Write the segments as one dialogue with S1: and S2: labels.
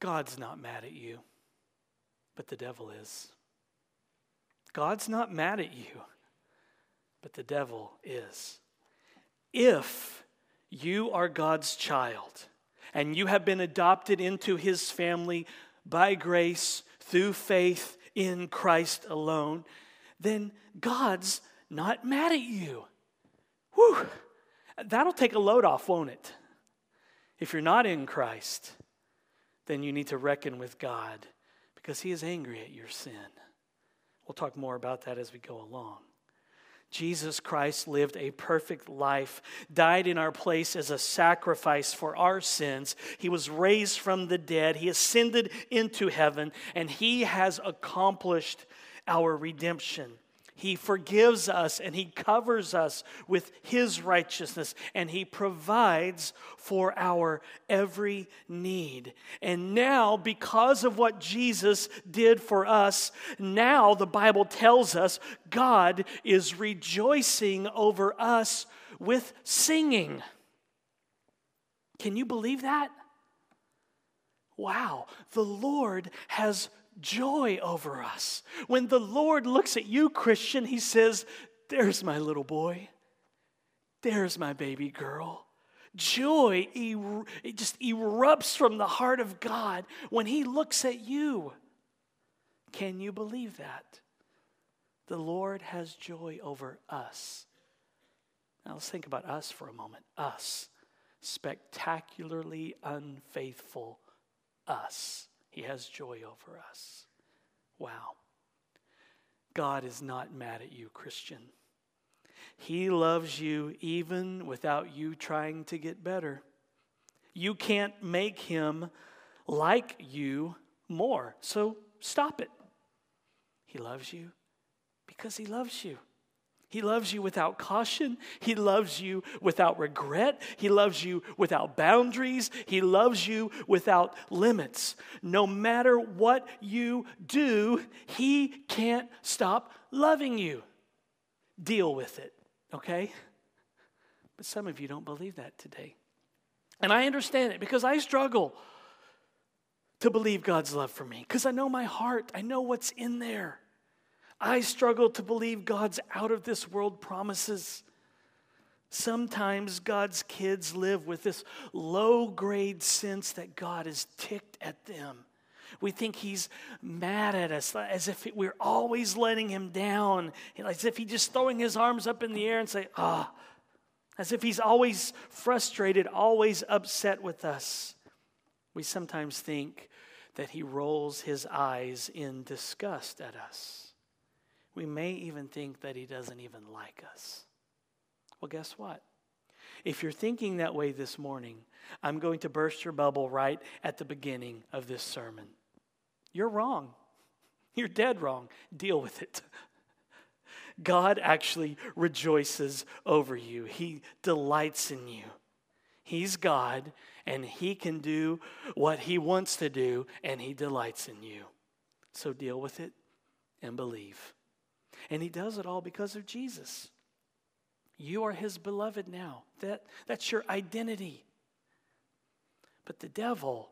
S1: God's not mad at you, but the devil is. God's not mad at you, but the devil is. If you are God's child and you have been adopted into his family by grace through faith in Christ alone, then God's not mad at you. Whew, that'll take a load off, won't it? If you're not in Christ, then you need to reckon with God because He is angry at your sin. We'll talk more about that as we go along. Jesus Christ lived a perfect life, died in our place as a sacrifice for our sins. He was raised from the dead. He ascended into heaven, and He has accomplished our redemption. He forgives us and He covers us with His righteousness and He provides for our every need. And now, because of what Jesus did for us, now the Bible tells us God is rejoicing over us with singing. Can you believe that? Wow, the Lord has joy over us. When the Lord looks at you, Christian, He says, There's my little boy. There's my baby girl. Joy it just erupts from the heart of God when He looks at you. Can you believe that? The Lord has joy over us. Now let's think about us for a moment. Us, spectacularly unfaithful us. He has joy over us. Wow. God is not mad at you, Christian. He loves you even without you trying to get better. You can't make him like you more. So stop it. He loves you because he loves you. He loves you without caution. He loves you without regret. He loves you without boundaries. He loves you without limits. No matter what you do, He can't stop loving you. Deal with it, okay? But some of you don't believe that today. And I understand it because I struggle to believe God's love for me because I know my heart, I know what's in there. I struggle to believe God's out of this world promises. Sometimes God's kids live with this low grade sense that God is ticked at them. We think He's mad at us, as if we're always letting Him down, as if He's just throwing His arms up in the air and say, ah, as if He's always frustrated, always upset with us. We sometimes think that He rolls His eyes in disgust at us. We may even think that he doesn't even like us. Well, guess what? If you're thinking that way this morning, I'm going to burst your bubble right at the beginning of this sermon. You're wrong. You're dead wrong. Deal with it. God actually rejoices over you, He delights in you. He's God, and He can do what He wants to do, and He delights in you. So deal with it and believe. And he does it all because of Jesus. You are his beloved now. That, that's your identity. But the devil,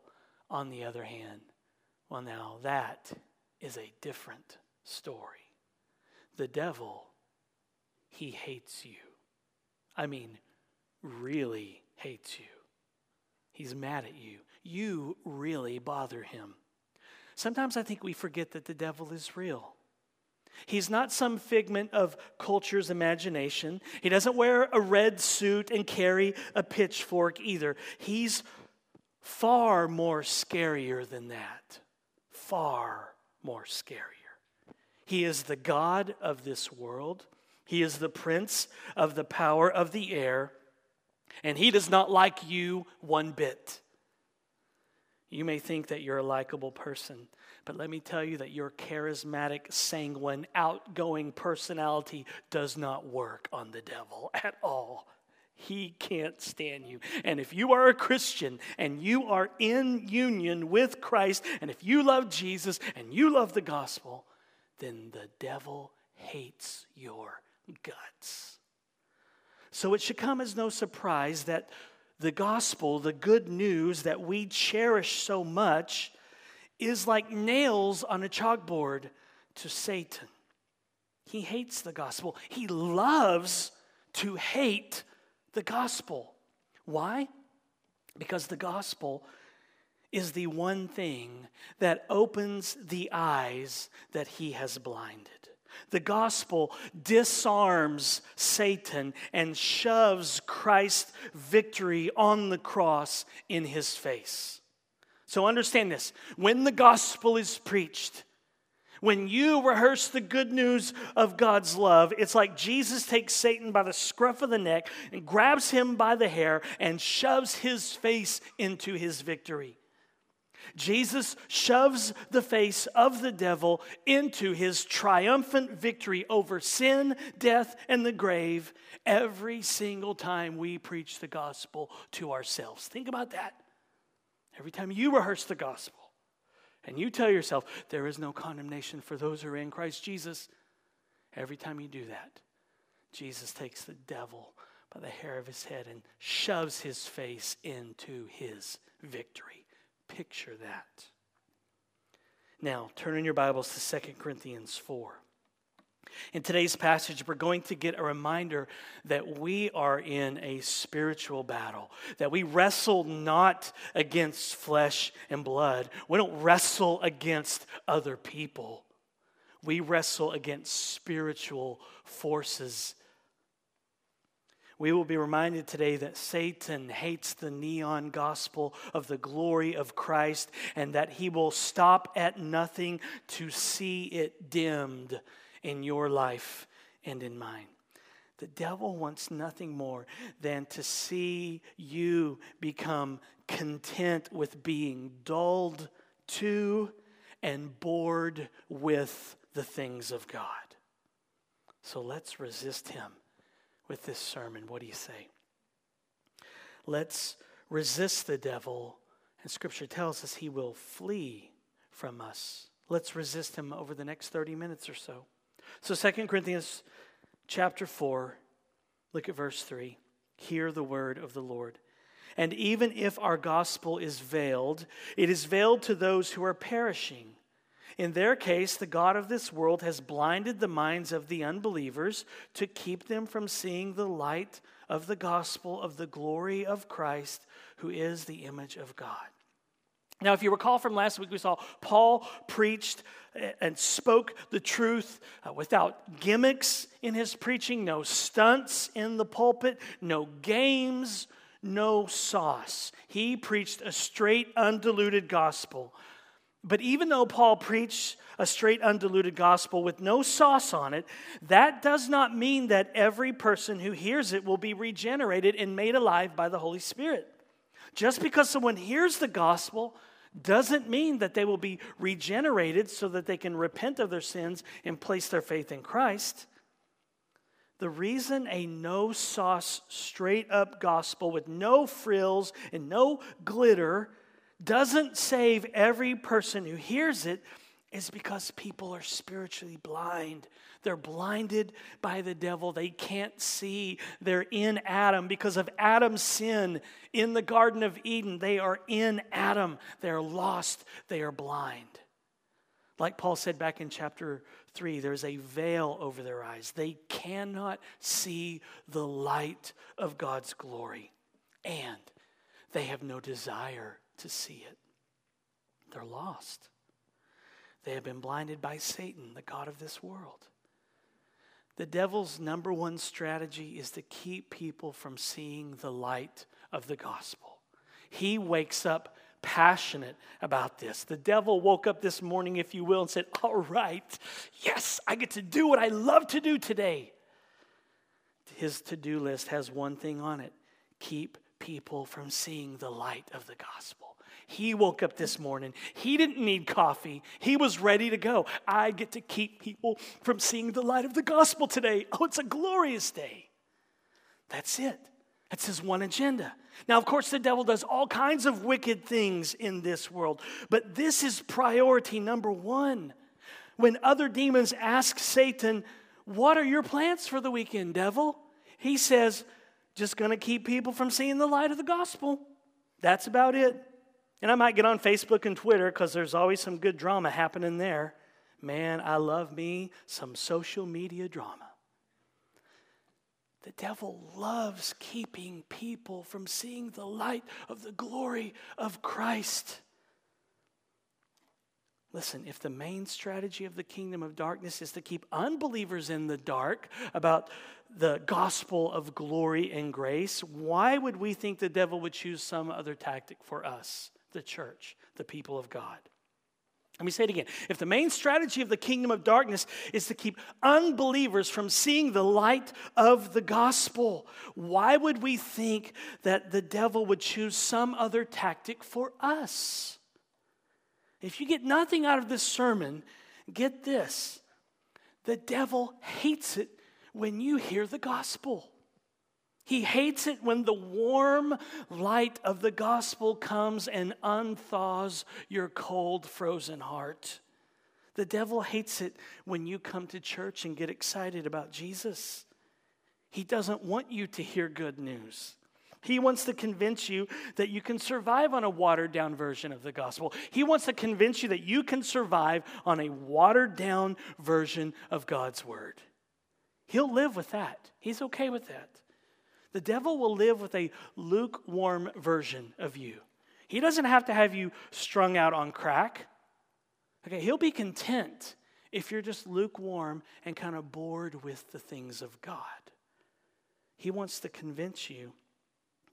S1: on the other hand, well, now that is a different story. The devil, he hates you. I mean, really hates you. He's mad at you. You really bother him. Sometimes I think we forget that the devil is real. He's not some figment of culture's imagination. He doesn't wear a red suit and carry a pitchfork either. He's far more scarier than that. Far more scarier. He is the God of this world, He is the prince of the power of the air, and He does not like you one bit. You may think that you're a likable person. But let me tell you that your charismatic, sanguine, outgoing personality does not work on the devil at all. He can't stand you. And if you are a Christian and you are in union with Christ, and if you love Jesus and you love the gospel, then the devil hates your guts. So it should come as no surprise that the gospel, the good news that we cherish so much, is like nails on a chalkboard to Satan. He hates the gospel. He loves to hate the gospel. Why? Because the gospel is the one thing that opens the eyes that he has blinded. The gospel disarms Satan and shoves Christ's victory on the cross in his face. So understand this when the gospel is preached, when you rehearse the good news of God's love, it's like Jesus takes Satan by the scruff of the neck and grabs him by the hair and shoves his face into his victory. Jesus shoves the face of the devil into his triumphant victory over sin, death, and the grave every single time we preach the gospel to ourselves. Think about that. Every time you rehearse the gospel and you tell yourself, there is no condemnation for those who are in Christ Jesus, every time you do that, Jesus takes the devil by the hair of his head and shoves his face into his victory. Picture that. Now, turn in your Bibles to 2 Corinthians 4. In today's passage, we're going to get a reminder that we are in a spiritual battle, that we wrestle not against flesh and blood. We don't wrestle against other people. We wrestle against spiritual forces we will be reminded today that Satan hates the neon gospel of the glory of Christ and that he will stop at nothing to see it dimmed in your life and in mine. The devil wants nothing more than to see you become content with being dulled to and bored with the things of God. So let's resist him with this sermon. What do you say? Let's resist the devil, and Scripture tells us he will flee from us. Let's resist him over the next 30 minutes or so. So, Second Corinthians chapter 4, look at verse 3. Hear the word of the Lord. And even if our gospel is veiled, it is veiled to those who are perishing in their case, the God of this world has blinded the minds of the unbelievers to keep them from seeing the light of the gospel of the glory of Christ, who is the image of God. Now, if you recall from last week, we saw Paul preached and spoke the truth uh, without gimmicks in his preaching, no stunts in the pulpit, no games, no sauce. He preached a straight, undiluted gospel but even though Paul preached a straight, undiluted gospel with no sauce on it, that does not mean that every person who hears it will be regenerated and made alive by the Holy Spirit. Just because someone hears the gospel doesn't mean that they will be regenerated so that they can repent of their sins and place their faith in Christ. The reason a no sauce, straight up gospel with no frills and no glitter doesn't save every person who hears it is because people are spiritually blind. They're blinded by the devil. They can't see. They're in Adam because of Adam's sin in the Garden of Eden. They are in Adam. They're lost. They are blind. Like Paul said back in chapter 3, there's a veil over their eyes. They cannot see the light of God's glory, and they have no desire to see it. They're lost. They have been blinded by Satan, the God of this world. The devil's number one strategy is to keep people from seeing the light of the gospel. He wakes up passionate about this. The devil woke up this morning, if you will, and said, All right, yes, I get to do what I love to do today. His to do list has one thing on it keep people from seeing the light of the gospel. He woke up this morning. He didn't need coffee. He was ready to go. I get to keep people from seeing the light of the gospel today. Oh, it's a glorious day. That's it. That's his one agenda. Now, of course, the devil does all kinds of wicked things in this world, but this is priority number one. When other demons ask Satan, What are your plans for the weekend, devil? He says, Just to keep people from seeing the light of the gospel. That's about it. And I might get on Facebook and Twitter because there's always some good drama happening there. Man, I love me some social media drama. The devil loves keeping people from seeing the light of the glory of Christ. Listen, if the main strategy of the kingdom of darkness is to keep unbelievers in the dark about the gospel of glory and grace, why would we think the devil would choose some other tactic for us, the church, the people of God? Let me say it again. If the main strategy of the kingdom of darkness is to keep unbelievers from seeing the light of the gospel, why would we think that the devil would choose some other tactic for us? If you get nothing out of this sermon, get this the devil hates it when you hear the gospel. He hates it when the warm light of the gospel comes and unthaws your cold, frozen heart. The devil hates it when you come to church and get excited about Jesus. He doesn't want you to hear good news. He wants to convince you that you can survive on a watered down version of the gospel. He wants to convince you that you can survive on a watered down version of God's word. He'll live with that. He's okay with that. The devil will live with a lukewarm version of you. He doesn't have to have you strung out on crack. Okay, he'll be content if you're just lukewarm and kind of bored with the things of God. He wants to convince you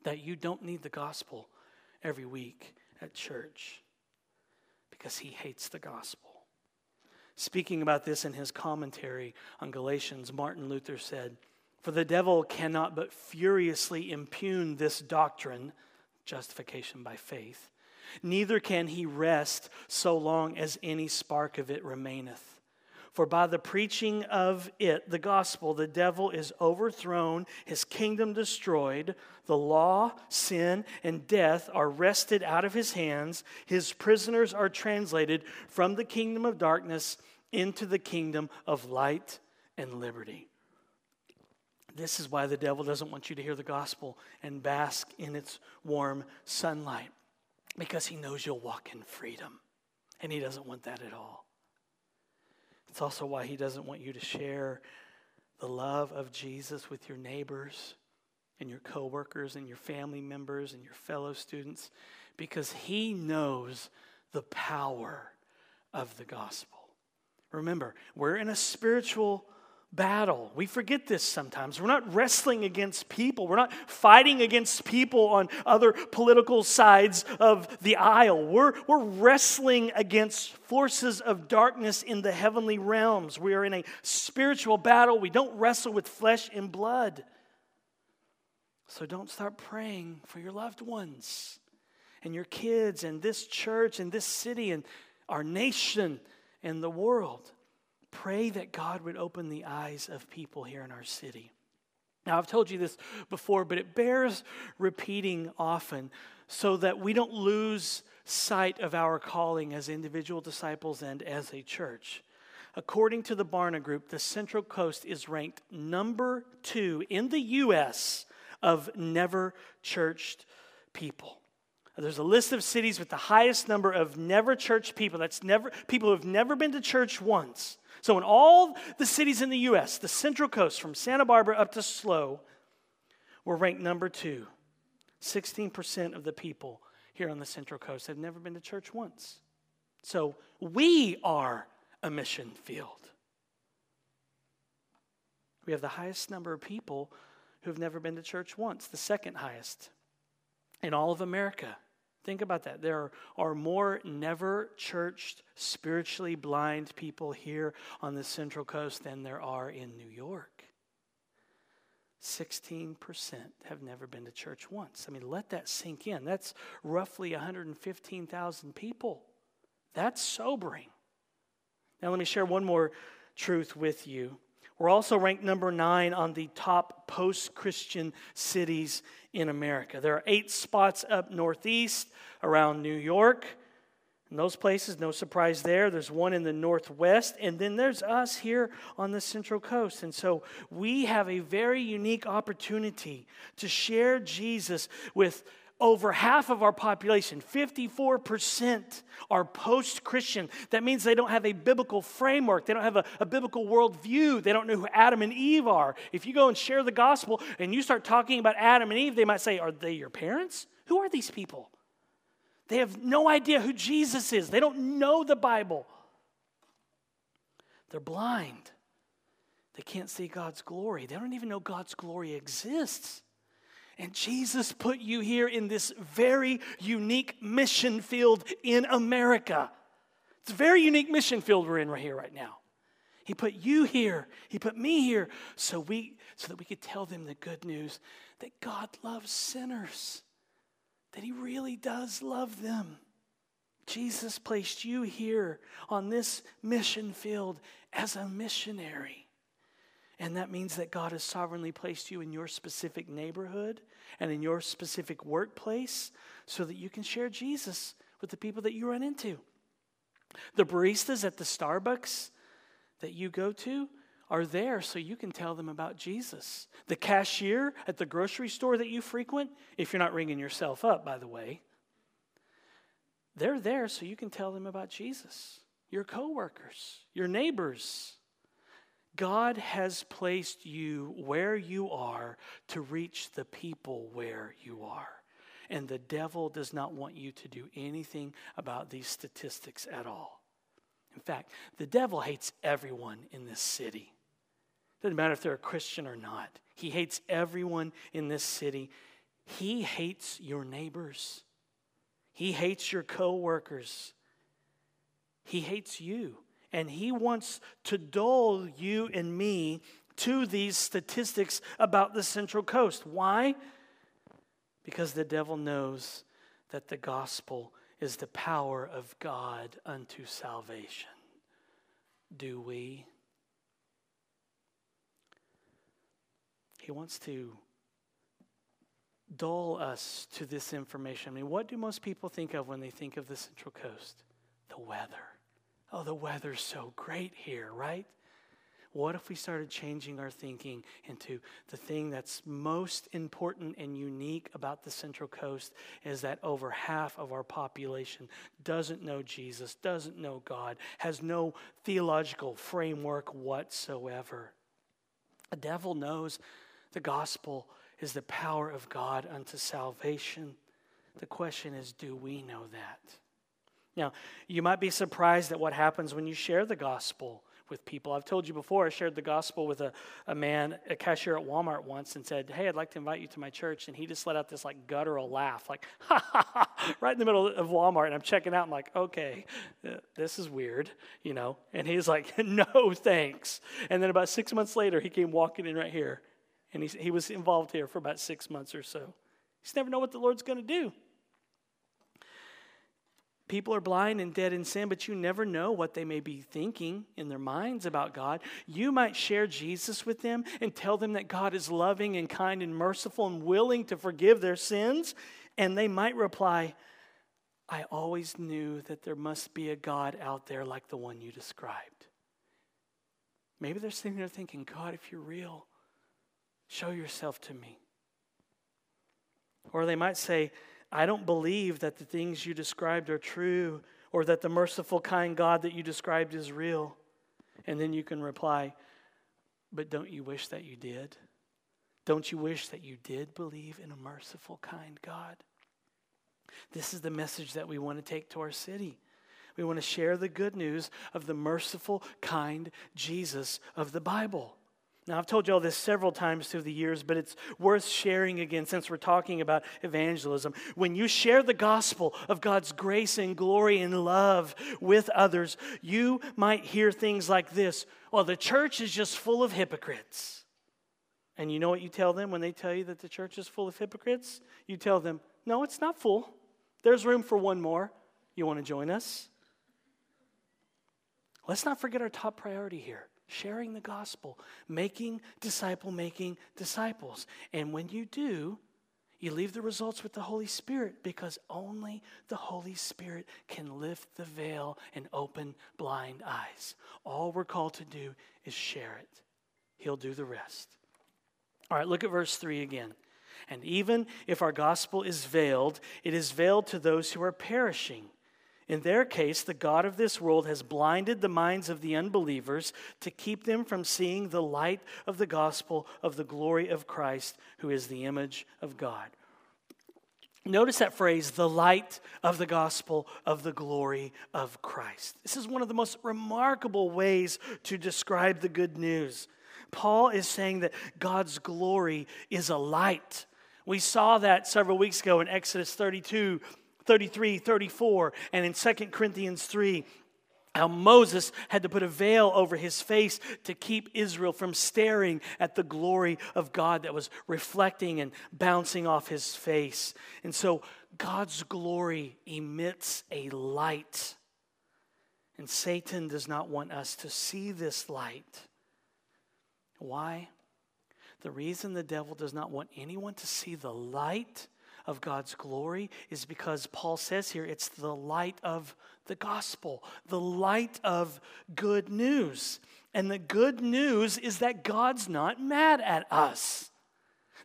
S1: that you don't need the gospel every week at church because he hates the gospel. Speaking about this in his commentary on Galatians, Martin Luther said, for the devil cannot but furiously impugn this doctrine, justification by faith. Neither can he rest so long as any spark of it remaineth. For by the preaching of it, the gospel, the devil is overthrown, his kingdom destroyed, the law, sin, and death are wrested out of his hands, his prisoners are translated from the kingdom of darkness into the kingdom of light and liberty. This is why the devil doesn't want you to hear the gospel and bask in its warm sunlight, because he knows you'll walk in freedom. And he doesn't want that at all. It's also why he doesn't want you to share the love of Jesus with your neighbors and your coworkers and your family members and your fellow students because he knows the power of the gospel. Remember, we're in a spiritual battle. We forget this sometimes. We're not wrestling against people. We're not fighting against people on other political sides of the aisle. We're, we're wrestling against forces of darkness in the heavenly realms. We are in a spiritual battle. We don't wrestle with flesh and blood. So don't start praying for your loved ones and your kids and this church and this city and our nation and the world pray that God would open the eyes of people here in our city. Now, I've told you this before, but it bears repeating often so that we don't lose sight of our calling as individual disciples and as a church. According to the Barna Group, the Central Coast is ranked number two in the U.S. of never churched people. There's a list of cities with the highest number of never church people. That's never people who have never been to church once. So, in all the cities in the U.S., the Central Coast, from Santa Barbara up to SLO, we're ranked number two. 16% of the people here on the Central Coast have never been to church once. So, we are a mission field. We have the highest number of people who have never been to church once, the second highest in all of America. Think about that. There are more never churched, spiritually blind people here on the Central Coast than there are in New York. 16% have never been to church once. I mean, let that sink in. That's roughly 115,000 people. That's sobering. Now, let me share one more truth with you. We're also ranked number nine on the top post Christian cities in America. There are eight spots up northeast around New York. In those places, no surprise there. There's one in the northwest, and then there's us here on the central coast. And so we have a very unique opportunity to share Jesus with over half of our population, 54%, are post Christian. That means they don't have a biblical framework, they don't have a, a, biblical worldview, they don't know who Adam and Eve are. If you go and share the gospel and you start talking about Adam and Eve, they might say, Are they your parents? Who are these people? They have no idea who Jesus is, they don't know the Bible. They're blind. They can't see God's glory. They don't even know God's glory exists. And Jesus put you here in this very unique mission field in America. It's a very unique mission field we're in right here, right now. He put you here, He put me here, so, we, so that we could tell them the good news that God loves sinners, that He really does love them. Jesus placed you here on this mission field as a missionary. And that means that God has sovereignly placed you in your specific neighborhood and in your specific workplace so that you can share Jesus with the people that you run into. The baristas at the Starbucks that you go to are there so you can tell them about Jesus. The cashier at the grocery store that you frequent, if you're not ringing yourself up, by the way, they're there so you can tell them about Jesus. Your coworkers, your neighbors, God has placed you where you are to reach the people where you are. And the devil does not want you to do anything about these statistics at all. In fact, the devil hates everyone in this city. Doesn't matter if they're a Christian or not. He hates everyone in this city. He hates your neighbors. He hates your coworkers. He hates you and he wants to dull you and me to these statistics about the Central Coast. Why? Because the devil knows that the gospel is the power of God unto salvation. Do we? He wants to dull us to this information. I mean, what do most people think of when they think of the Central Coast? The weather. Oh, the weather's so great here, right? What if we started changing our thinking into the thing that's most important and unique about the Central Coast is that over half of our population doesn't know Jesus, doesn't know God, has no theological framework whatsoever. The devil knows the gospel is the power of God unto salvation. The question is do we know that? Now, you might be surprised at what happens when you share the gospel with people. I've told you before, I shared the gospel with a, a man, a cashier at Walmart once, and said, Hey, I'd like to invite you to my church. And he just let out this like guttural laugh, like, ha ha ha, right in the middle of Walmart. And I'm checking out, I'm like, Okay, uh, this is weird, you know? And he's like, No, thanks. And then about six months later, he came walking in right here. And he, he was involved here for about six months or so. You just never know what the Lord's going to do. People are blind and dead in sin, but you never know what they may be thinking in their minds about God. You might share Jesus with them and tell them that God is loving and kind and merciful and willing to forgive their sins, and they might reply, I always knew that there must be a God out there like the one you described. Maybe they're sitting there thinking, God, if you're real, show yourself to me. Or they might say, I don't believe that the things you described are true or that the merciful, kind God that you described is real. And then you can reply, But don't you wish that you did? Don't you wish that you did believe in a merciful, kind God? This is the message that we want to take to our city. We want to share the good news of the merciful, kind Jesus of the Bible. Now, I've told you all this several times through the years, but it's worth sharing again since we're talking about evangelism. When you share the gospel of God's grace and glory and love with others, you might hear things like this Well, the church is just full of hypocrites. And you know what you tell them when they tell you that the church is full of hypocrites? You tell them, No, it's not full. There's room for one more. You want to join us? Let's not forget our top priority here sharing the gospel, making disciple making disciples. And when you do, you leave the results with the Holy Spirit because only the Holy Spirit can lift the veil and open blind eyes. All we're called to do is share it, He'll do the rest. All right, look at verse 3 again. And even if our gospel is veiled, it is veiled to those who are perishing. In their case, the God of this world has blinded the minds of the unbelievers to keep them from seeing the light of the gospel of the glory of Christ, who is the image of God. Notice that phrase, the light of the gospel of the glory of Christ. This is one of the most remarkable ways to describe the good news. Paul is saying that God's glory is a light. We saw that several weeks ago in Exodus 32, 33, 34, and in 2 Corinthians 3 how Moses had to put a veil over his face to keep Israel from staring at the glory of God that was reflecting and bouncing off his face. And so God's glory emits a light. And Satan does not want us to see this light. Why? The reason the devil does not want anyone to see the light of God's glory is because Paul says here it's the light of the gospel, the light of good news. And the good news is that God's not mad at us.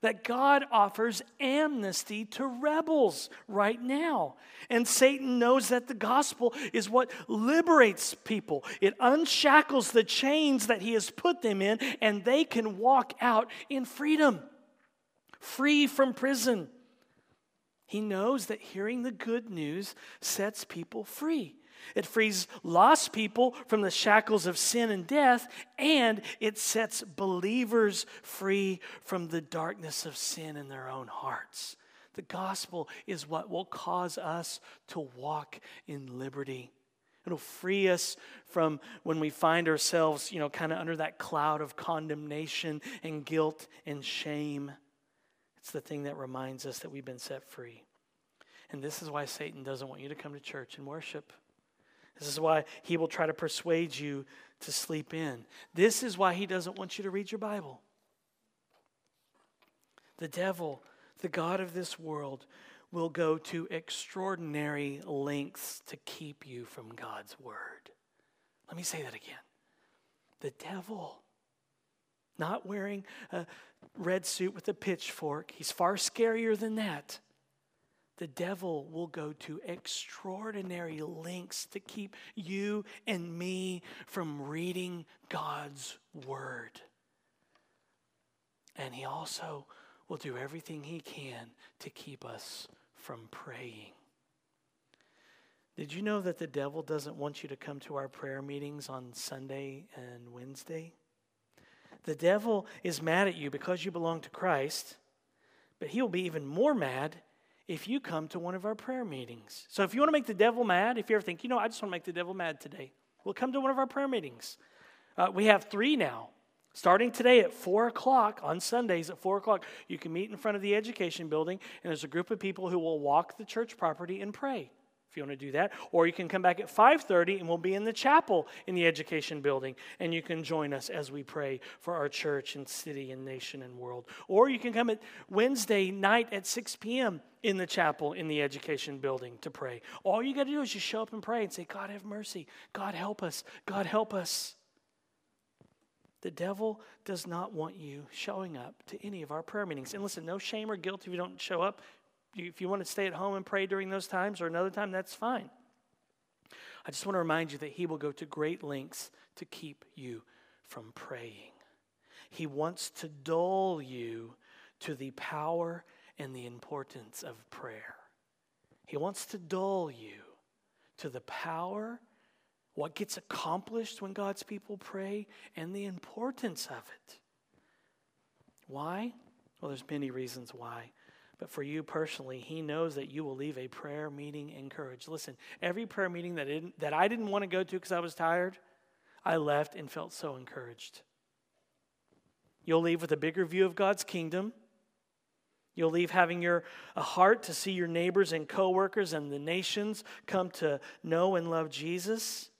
S1: That God offers amnesty to rebels right now. And Satan knows that the gospel is what liberates people. It unshackles the chains that he has put them in, and they can walk out in freedom, free from prison. He knows that hearing the good news sets people free. It frees lost people from the shackles of sin and death, and it sets believers free from the darkness of sin in their own hearts. The gospel is what will cause us to walk in liberty. It'll free us from when we find ourselves, you know, kind of under that cloud of condemnation and guilt and shame. It's the thing that reminds us that we've been set free. And this is why Satan doesn't want you to come to church and worship. This is why he will try to persuade you to sleep in. This is why he doesn't want you to read your Bible. The devil, the God of this world, will go to extraordinary lengths to keep you from God's word. Let me say that again. The devil not wearing a red suit with a pitchfork. He's far scarier than that. The devil will go to extraordinary lengths to keep you and me from reading God's word. And he also will do everything he can to keep us from praying. Did you know that the devil doesn't want you to come to our prayer meetings on Sunday and Wednesday? The devil is mad at you because you belong to Christ, but he'll be even more mad if you come to one of our prayer meetings. So if you want to make the devil mad, if you ever think, you know, I just want to make the devil mad today, well, come to one of our prayer meetings. Uh, we have three now. Starting today at 4 o'clock on Sundays at 4 o'clock, you can meet in front of the education building, and there's a group of people who will walk the church property and pray if you want to do that. Or you can come back at 5.30 and we'll be in the chapel in the education building and you can join us as we pray for our church and city and nation and world. Or you can come at wednesday night at 6 p.m in the chapel in the education building to pray. All you got to do is just show up and pray and say god have mercy. God help us. God help us. The devil does not want you showing up to any of our prayer meetings. And listen, no shame or guilt if you don't show up if you want to stay at home and pray during those times or another time, that's fine. I just want to remind you that He will go to great lengths to keep you from praying. He wants to dull you to the power and the importance of prayer. He wants to dull you to the power, what gets accomplished when God's people pray, and the importance of it. Why? Well, there's many reasons why. But for you personally, He knows that you will leave a prayer meeting encouraged. Listen, every prayer meeting that, didn't, that I didn't want to go to because I was tired, I left and felt so encouraged. You'll leave with a bigger view of God's kingdom. You'll leave having your a heart to see your neighbors and coworkers and the nations come to know and love Jesus.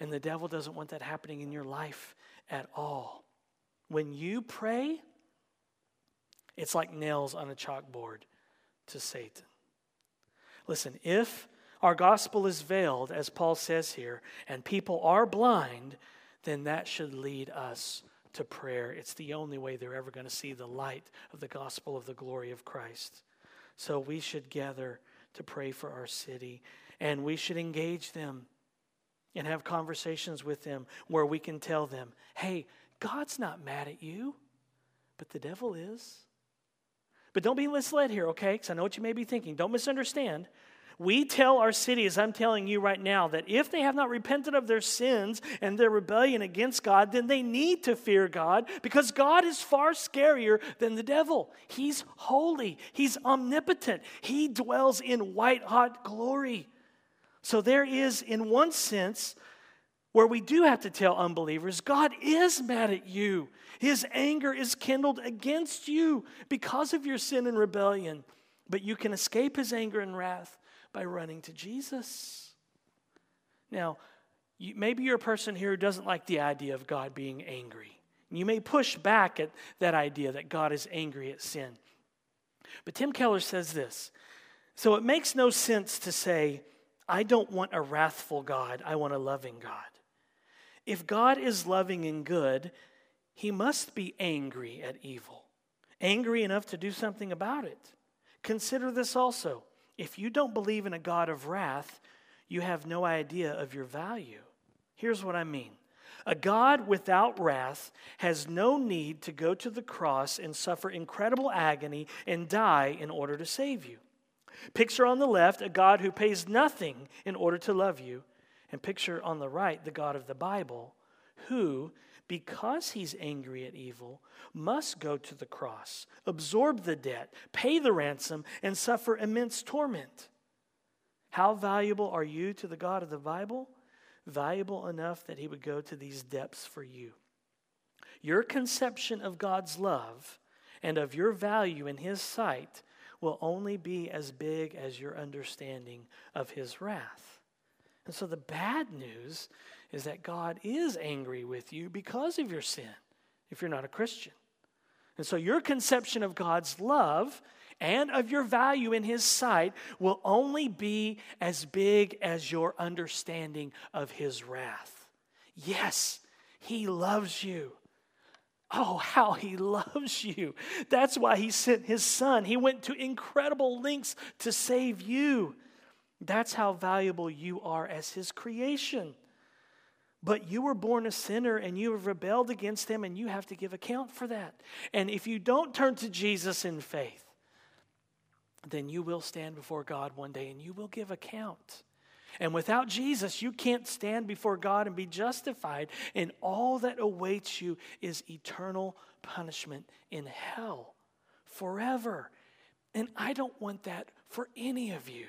S1: And the devil doesn't want that happening in your life at all. When you pray, it's like nails on a chalkboard to Satan. Listen, if our gospel is veiled, as Paul says here, and people are blind, then that should lead us to prayer. It's the only way they're ever going to see the light of the gospel of the glory of Christ. So we should gather to pray for our city, and we should engage them and have conversations with them where we can tell them, hey, God's not mad at you, but the devil is. But don't be misled here, okay? Because I know what you may be thinking. Don't misunderstand. We tell our cities, I'm telling you right now, that if they have not repented of their sins and their rebellion against God, then they need to fear God because God is far scarier than the devil. He's holy, He's omnipotent, He dwells in white hot glory. So there is, in one sense, where we do have to tell unbelievers God is mad at you. His anger is kindled against you because of your sin and rebellion. But you can escape his anger and wrath by running to Jesus. Now, you, maybe you're a person here who doesn't like the idea of God being angry. You may push back at that idea that God is angry at sin. But Tim Keller says this So it makes no sense to say, I don't want a wrathful God, I want a loving God. If God is loving and good, he must be angry at evil, angry enough to do something about it. Consider this also. If you don't believe in a God of wrath, you have no idea of your value. Here's what I mean a God without wrath has no need to go to the cross and suffer incredible agony and die in order to save you. Picture on the left a God who pays nothing in order to love you, and picture on the right the God of the Bible who, because he's angry at evil, must go to the cross, absorb the debt, pay the ransom, and suffer immense torment. How valuable are you to the God of the Bible? Valuable enough that he would go to these depths for you. Your conception of God's love and of your value in his sight will only be as big as your understanding of his wrath. And so the bad news is that God is angry with you because of your sin if you're not a Christian. And so your conception of God's love and of your value in His sight will only be as big as your understanding of His wrath. Yes, He loves you. Oh, how He loves you. That's why He sent His Son. He went to incredible lengths to save you. That's how valuable you are as His creation. But you were born a sinner and you have rebelled against him, and you have to give account for that. And if you don't turn to Jesus in faith, then you will stand before God one day and you will give account. And without Jesus, you can't stand before God and be justified. And all that awaits you is eternal punishment in hell forever. And I don't want that for any of you.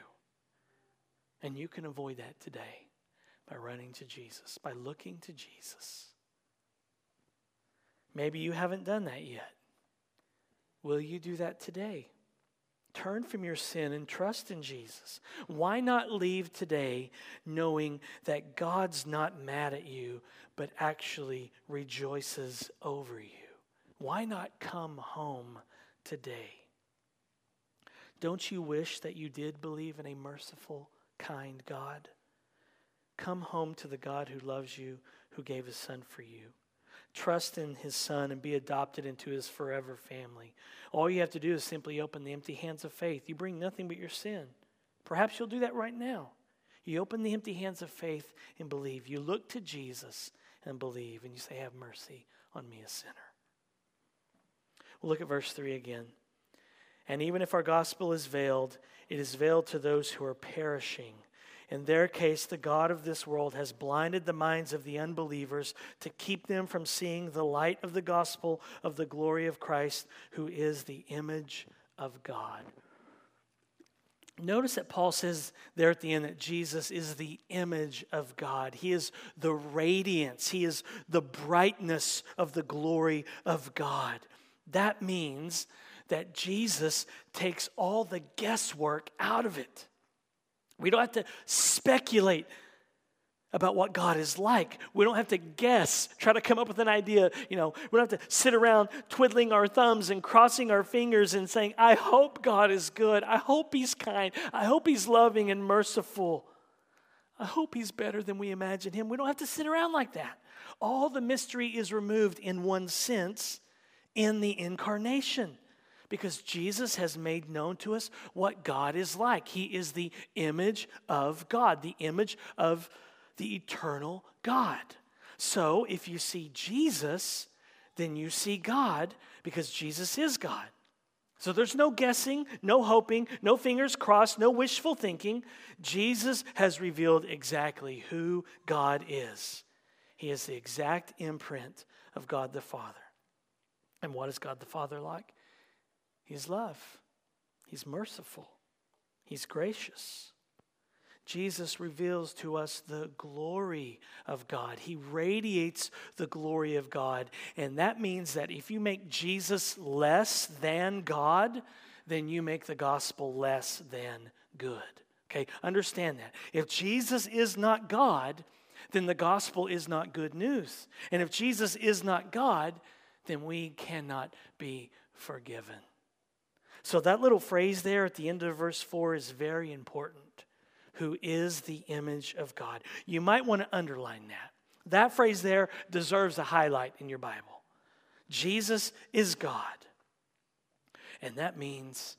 S1: And you can avoid that today by running to Jesus, by looking to Jesus. Maybe you haven't done that yet. Will you do that today? Turn from your sin and trust in Jesus. Why not leave today knowing that God's not mad at you, but actually rejoices over you? Why not come home today? Don't you wish that you did believe in a merciful, kind God? Come home to the God who loves you, who gave his son for you. Trust in his son and be adopted into his forever family. All you have to do is simply open the empty hands of faith. You bring nothing but your sin. Perhaps you'll do that right now. You open the empty hands of faith and believe. You look to Jesus and believe, and you say, Have mercy on me, a sinner. We'll look at verse 3 again. And even if our gospel is veiled, it is veiled to those who are perishing in their case, the God of this world has blinded the minds of the unbelievers to keep them from seeing the light of the gospel of the glory of Christ, who is the image of God. Notice that Paul says there at the end that Jesus is the image of God. He is the radiance, He is the brightness of the glory of God. That means that Jesus takes all the guesswork out of it. We don't have to speculate about what God is like. We don't have to guess, try to come up with an idea. You know, we don't have to sit around twiddling our thumbs and crossing our fingers and saying, I hope God is good. I hope He's kind. I hope He's loving and merciful. I hope he's better than we imagine him. We don't have to sit around like that. All the mystery is removed in one sense in the incarnation because Jesus has made known to us what God is like. He is the image of God, the image of the eternal God. So if you see Jesus, then you see God because Jesus is God. So there's no guessing, no hoping, no fingers crossed, no wishful thinking. Jesus has revealed exactly who God is. He is the exact imprint of God the Father. And what is God the Father like? He's love, He's merciful, He's gracious. Jesus reveals to us the glory of God. He radiates the glory of God. And that means that if you make Jesus less than God, then you make the gospel less than good. Okay, understand that. If Jesus is not God, then the gospel is not good news. And if Jesus is not God, then we cannot be forgiven. So that little phrase there at the end of verse 4 is very important. Who is the image of God? You might want to underline that. That phrase there deserves a highlight in your Bible. Jesus is God. And that means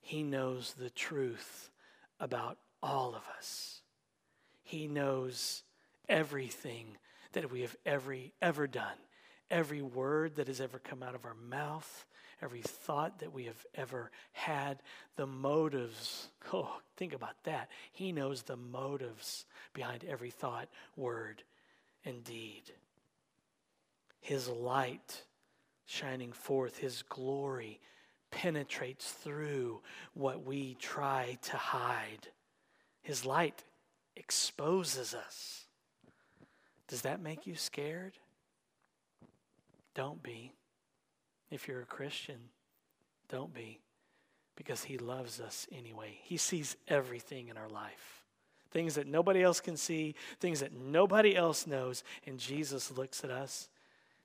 S1: he knows the truth about all of us. He knows everything that we have ever, ever done, every word that has ever come out of our mouth, every thought that we have ever had, the motives. Oh, think about that. He knows the motives behind every thought, word, and deed. His light shining forth, His glory penetrates through what we try to hide. His light exposes us. Does that make you scared? Don't be. If you're a Christian, don't be, because He loves us anyway. He sees everything in our life things that nobody else can see, things that nobody else knows. And Jesus looks at us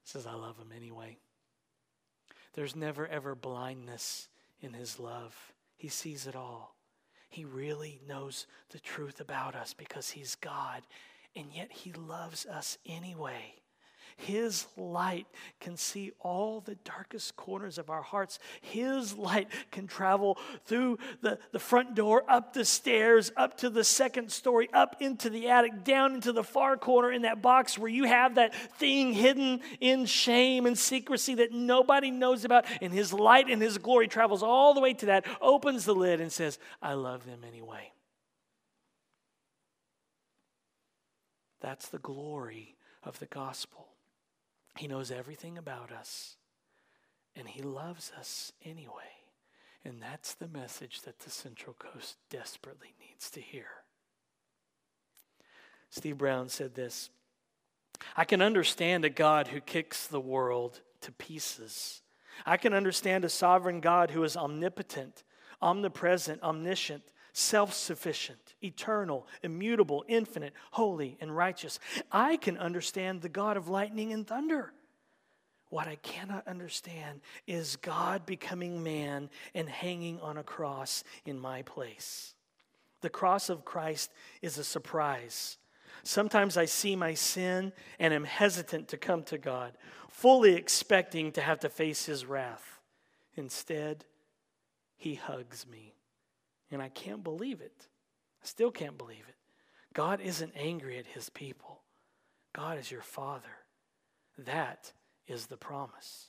S1: says, I love Him anyway. There's never ever blindness in His love, He sees it all. He really knows the truth about us because He's God, and yet He loves us anyway. His light can see all the darkest corners of our hearts. His light can travel through the, the front door, up the stairs, up to the second story, up into the attic, down into the far corner in that box where you have that thing hidden in shame and secrecy that nobody knows about. And His light and His glory travels all the way to that, opens the lid, and says, I love them anyway. That's the glory of the gospel. He knows everything about us, and He loves us anyway. And that's the message that the Central Coast desperately needs to hear. Steve Brown said this I can understand a God who kicks the world to pieces. I can understand a sovereign God who is omnipotent, omnipresent, omniscient, self sufficient, eternal, immutable, infinite, holy, and righteous. I can understand the God of lightning and thunder. What I cannot understand is God becoming man and hanging on a cross in my place. The cross of Christ is a surprise. Sometimes I see my sin and am hesitant to come to God, fully expecting to have to face his wrath. Instead, he hugs me and I can't believe it. I still can't believe it. God isn't angry at his people, God is your Father. That is the promise.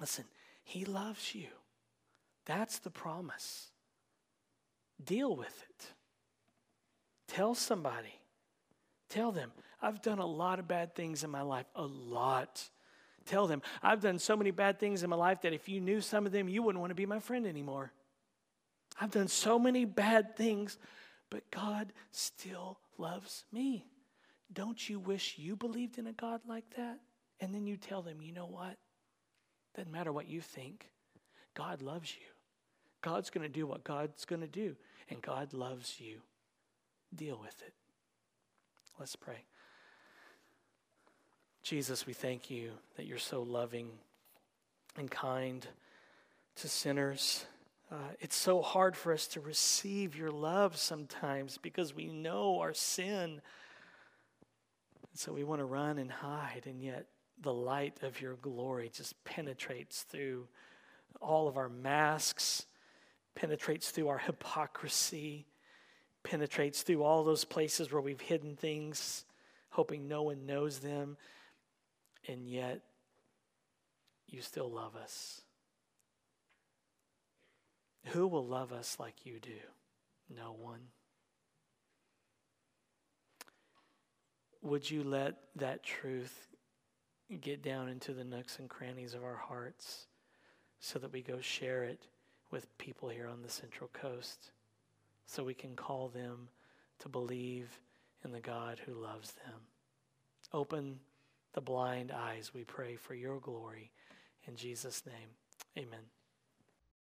S1: Listen, he loves you. That's the promise. Deal with it. Tell somebody. Tell them, I've done a lot of bad things in my life. A lot. Tell them, I've done so many bad things in my life that if you knew some of them, you wouldn't want to be my friend anymore. I've done so many bad things, but God still loves me. Don't you wish you believed in a God like that? And then you tell them, you know what? Doesn't matter what you think, God loves you. God's going to do what God's going to do, and God loves you. Deal with it. Let's pray. Jesus, we thank you that you're so loving and kind to sinners Uh, it's so hard for us to receive your love sometimes because we know our sin. And so we want to run and hide, and yet the light of your glory just penetrates through all of our masks, penetrates through our hypocrisy, penetrates through all those places where we've hidden things, hoping no one knows them, and yet you still love us. Who will love us like you do? No one. Would you let that truth get down into the nooks and crannies of our hearts so that we go share it with people here on the Central Coast so we can call them to believe in the God who loves them? Open the blind eyes, we pray, for your glory. In Jesus' name, amen.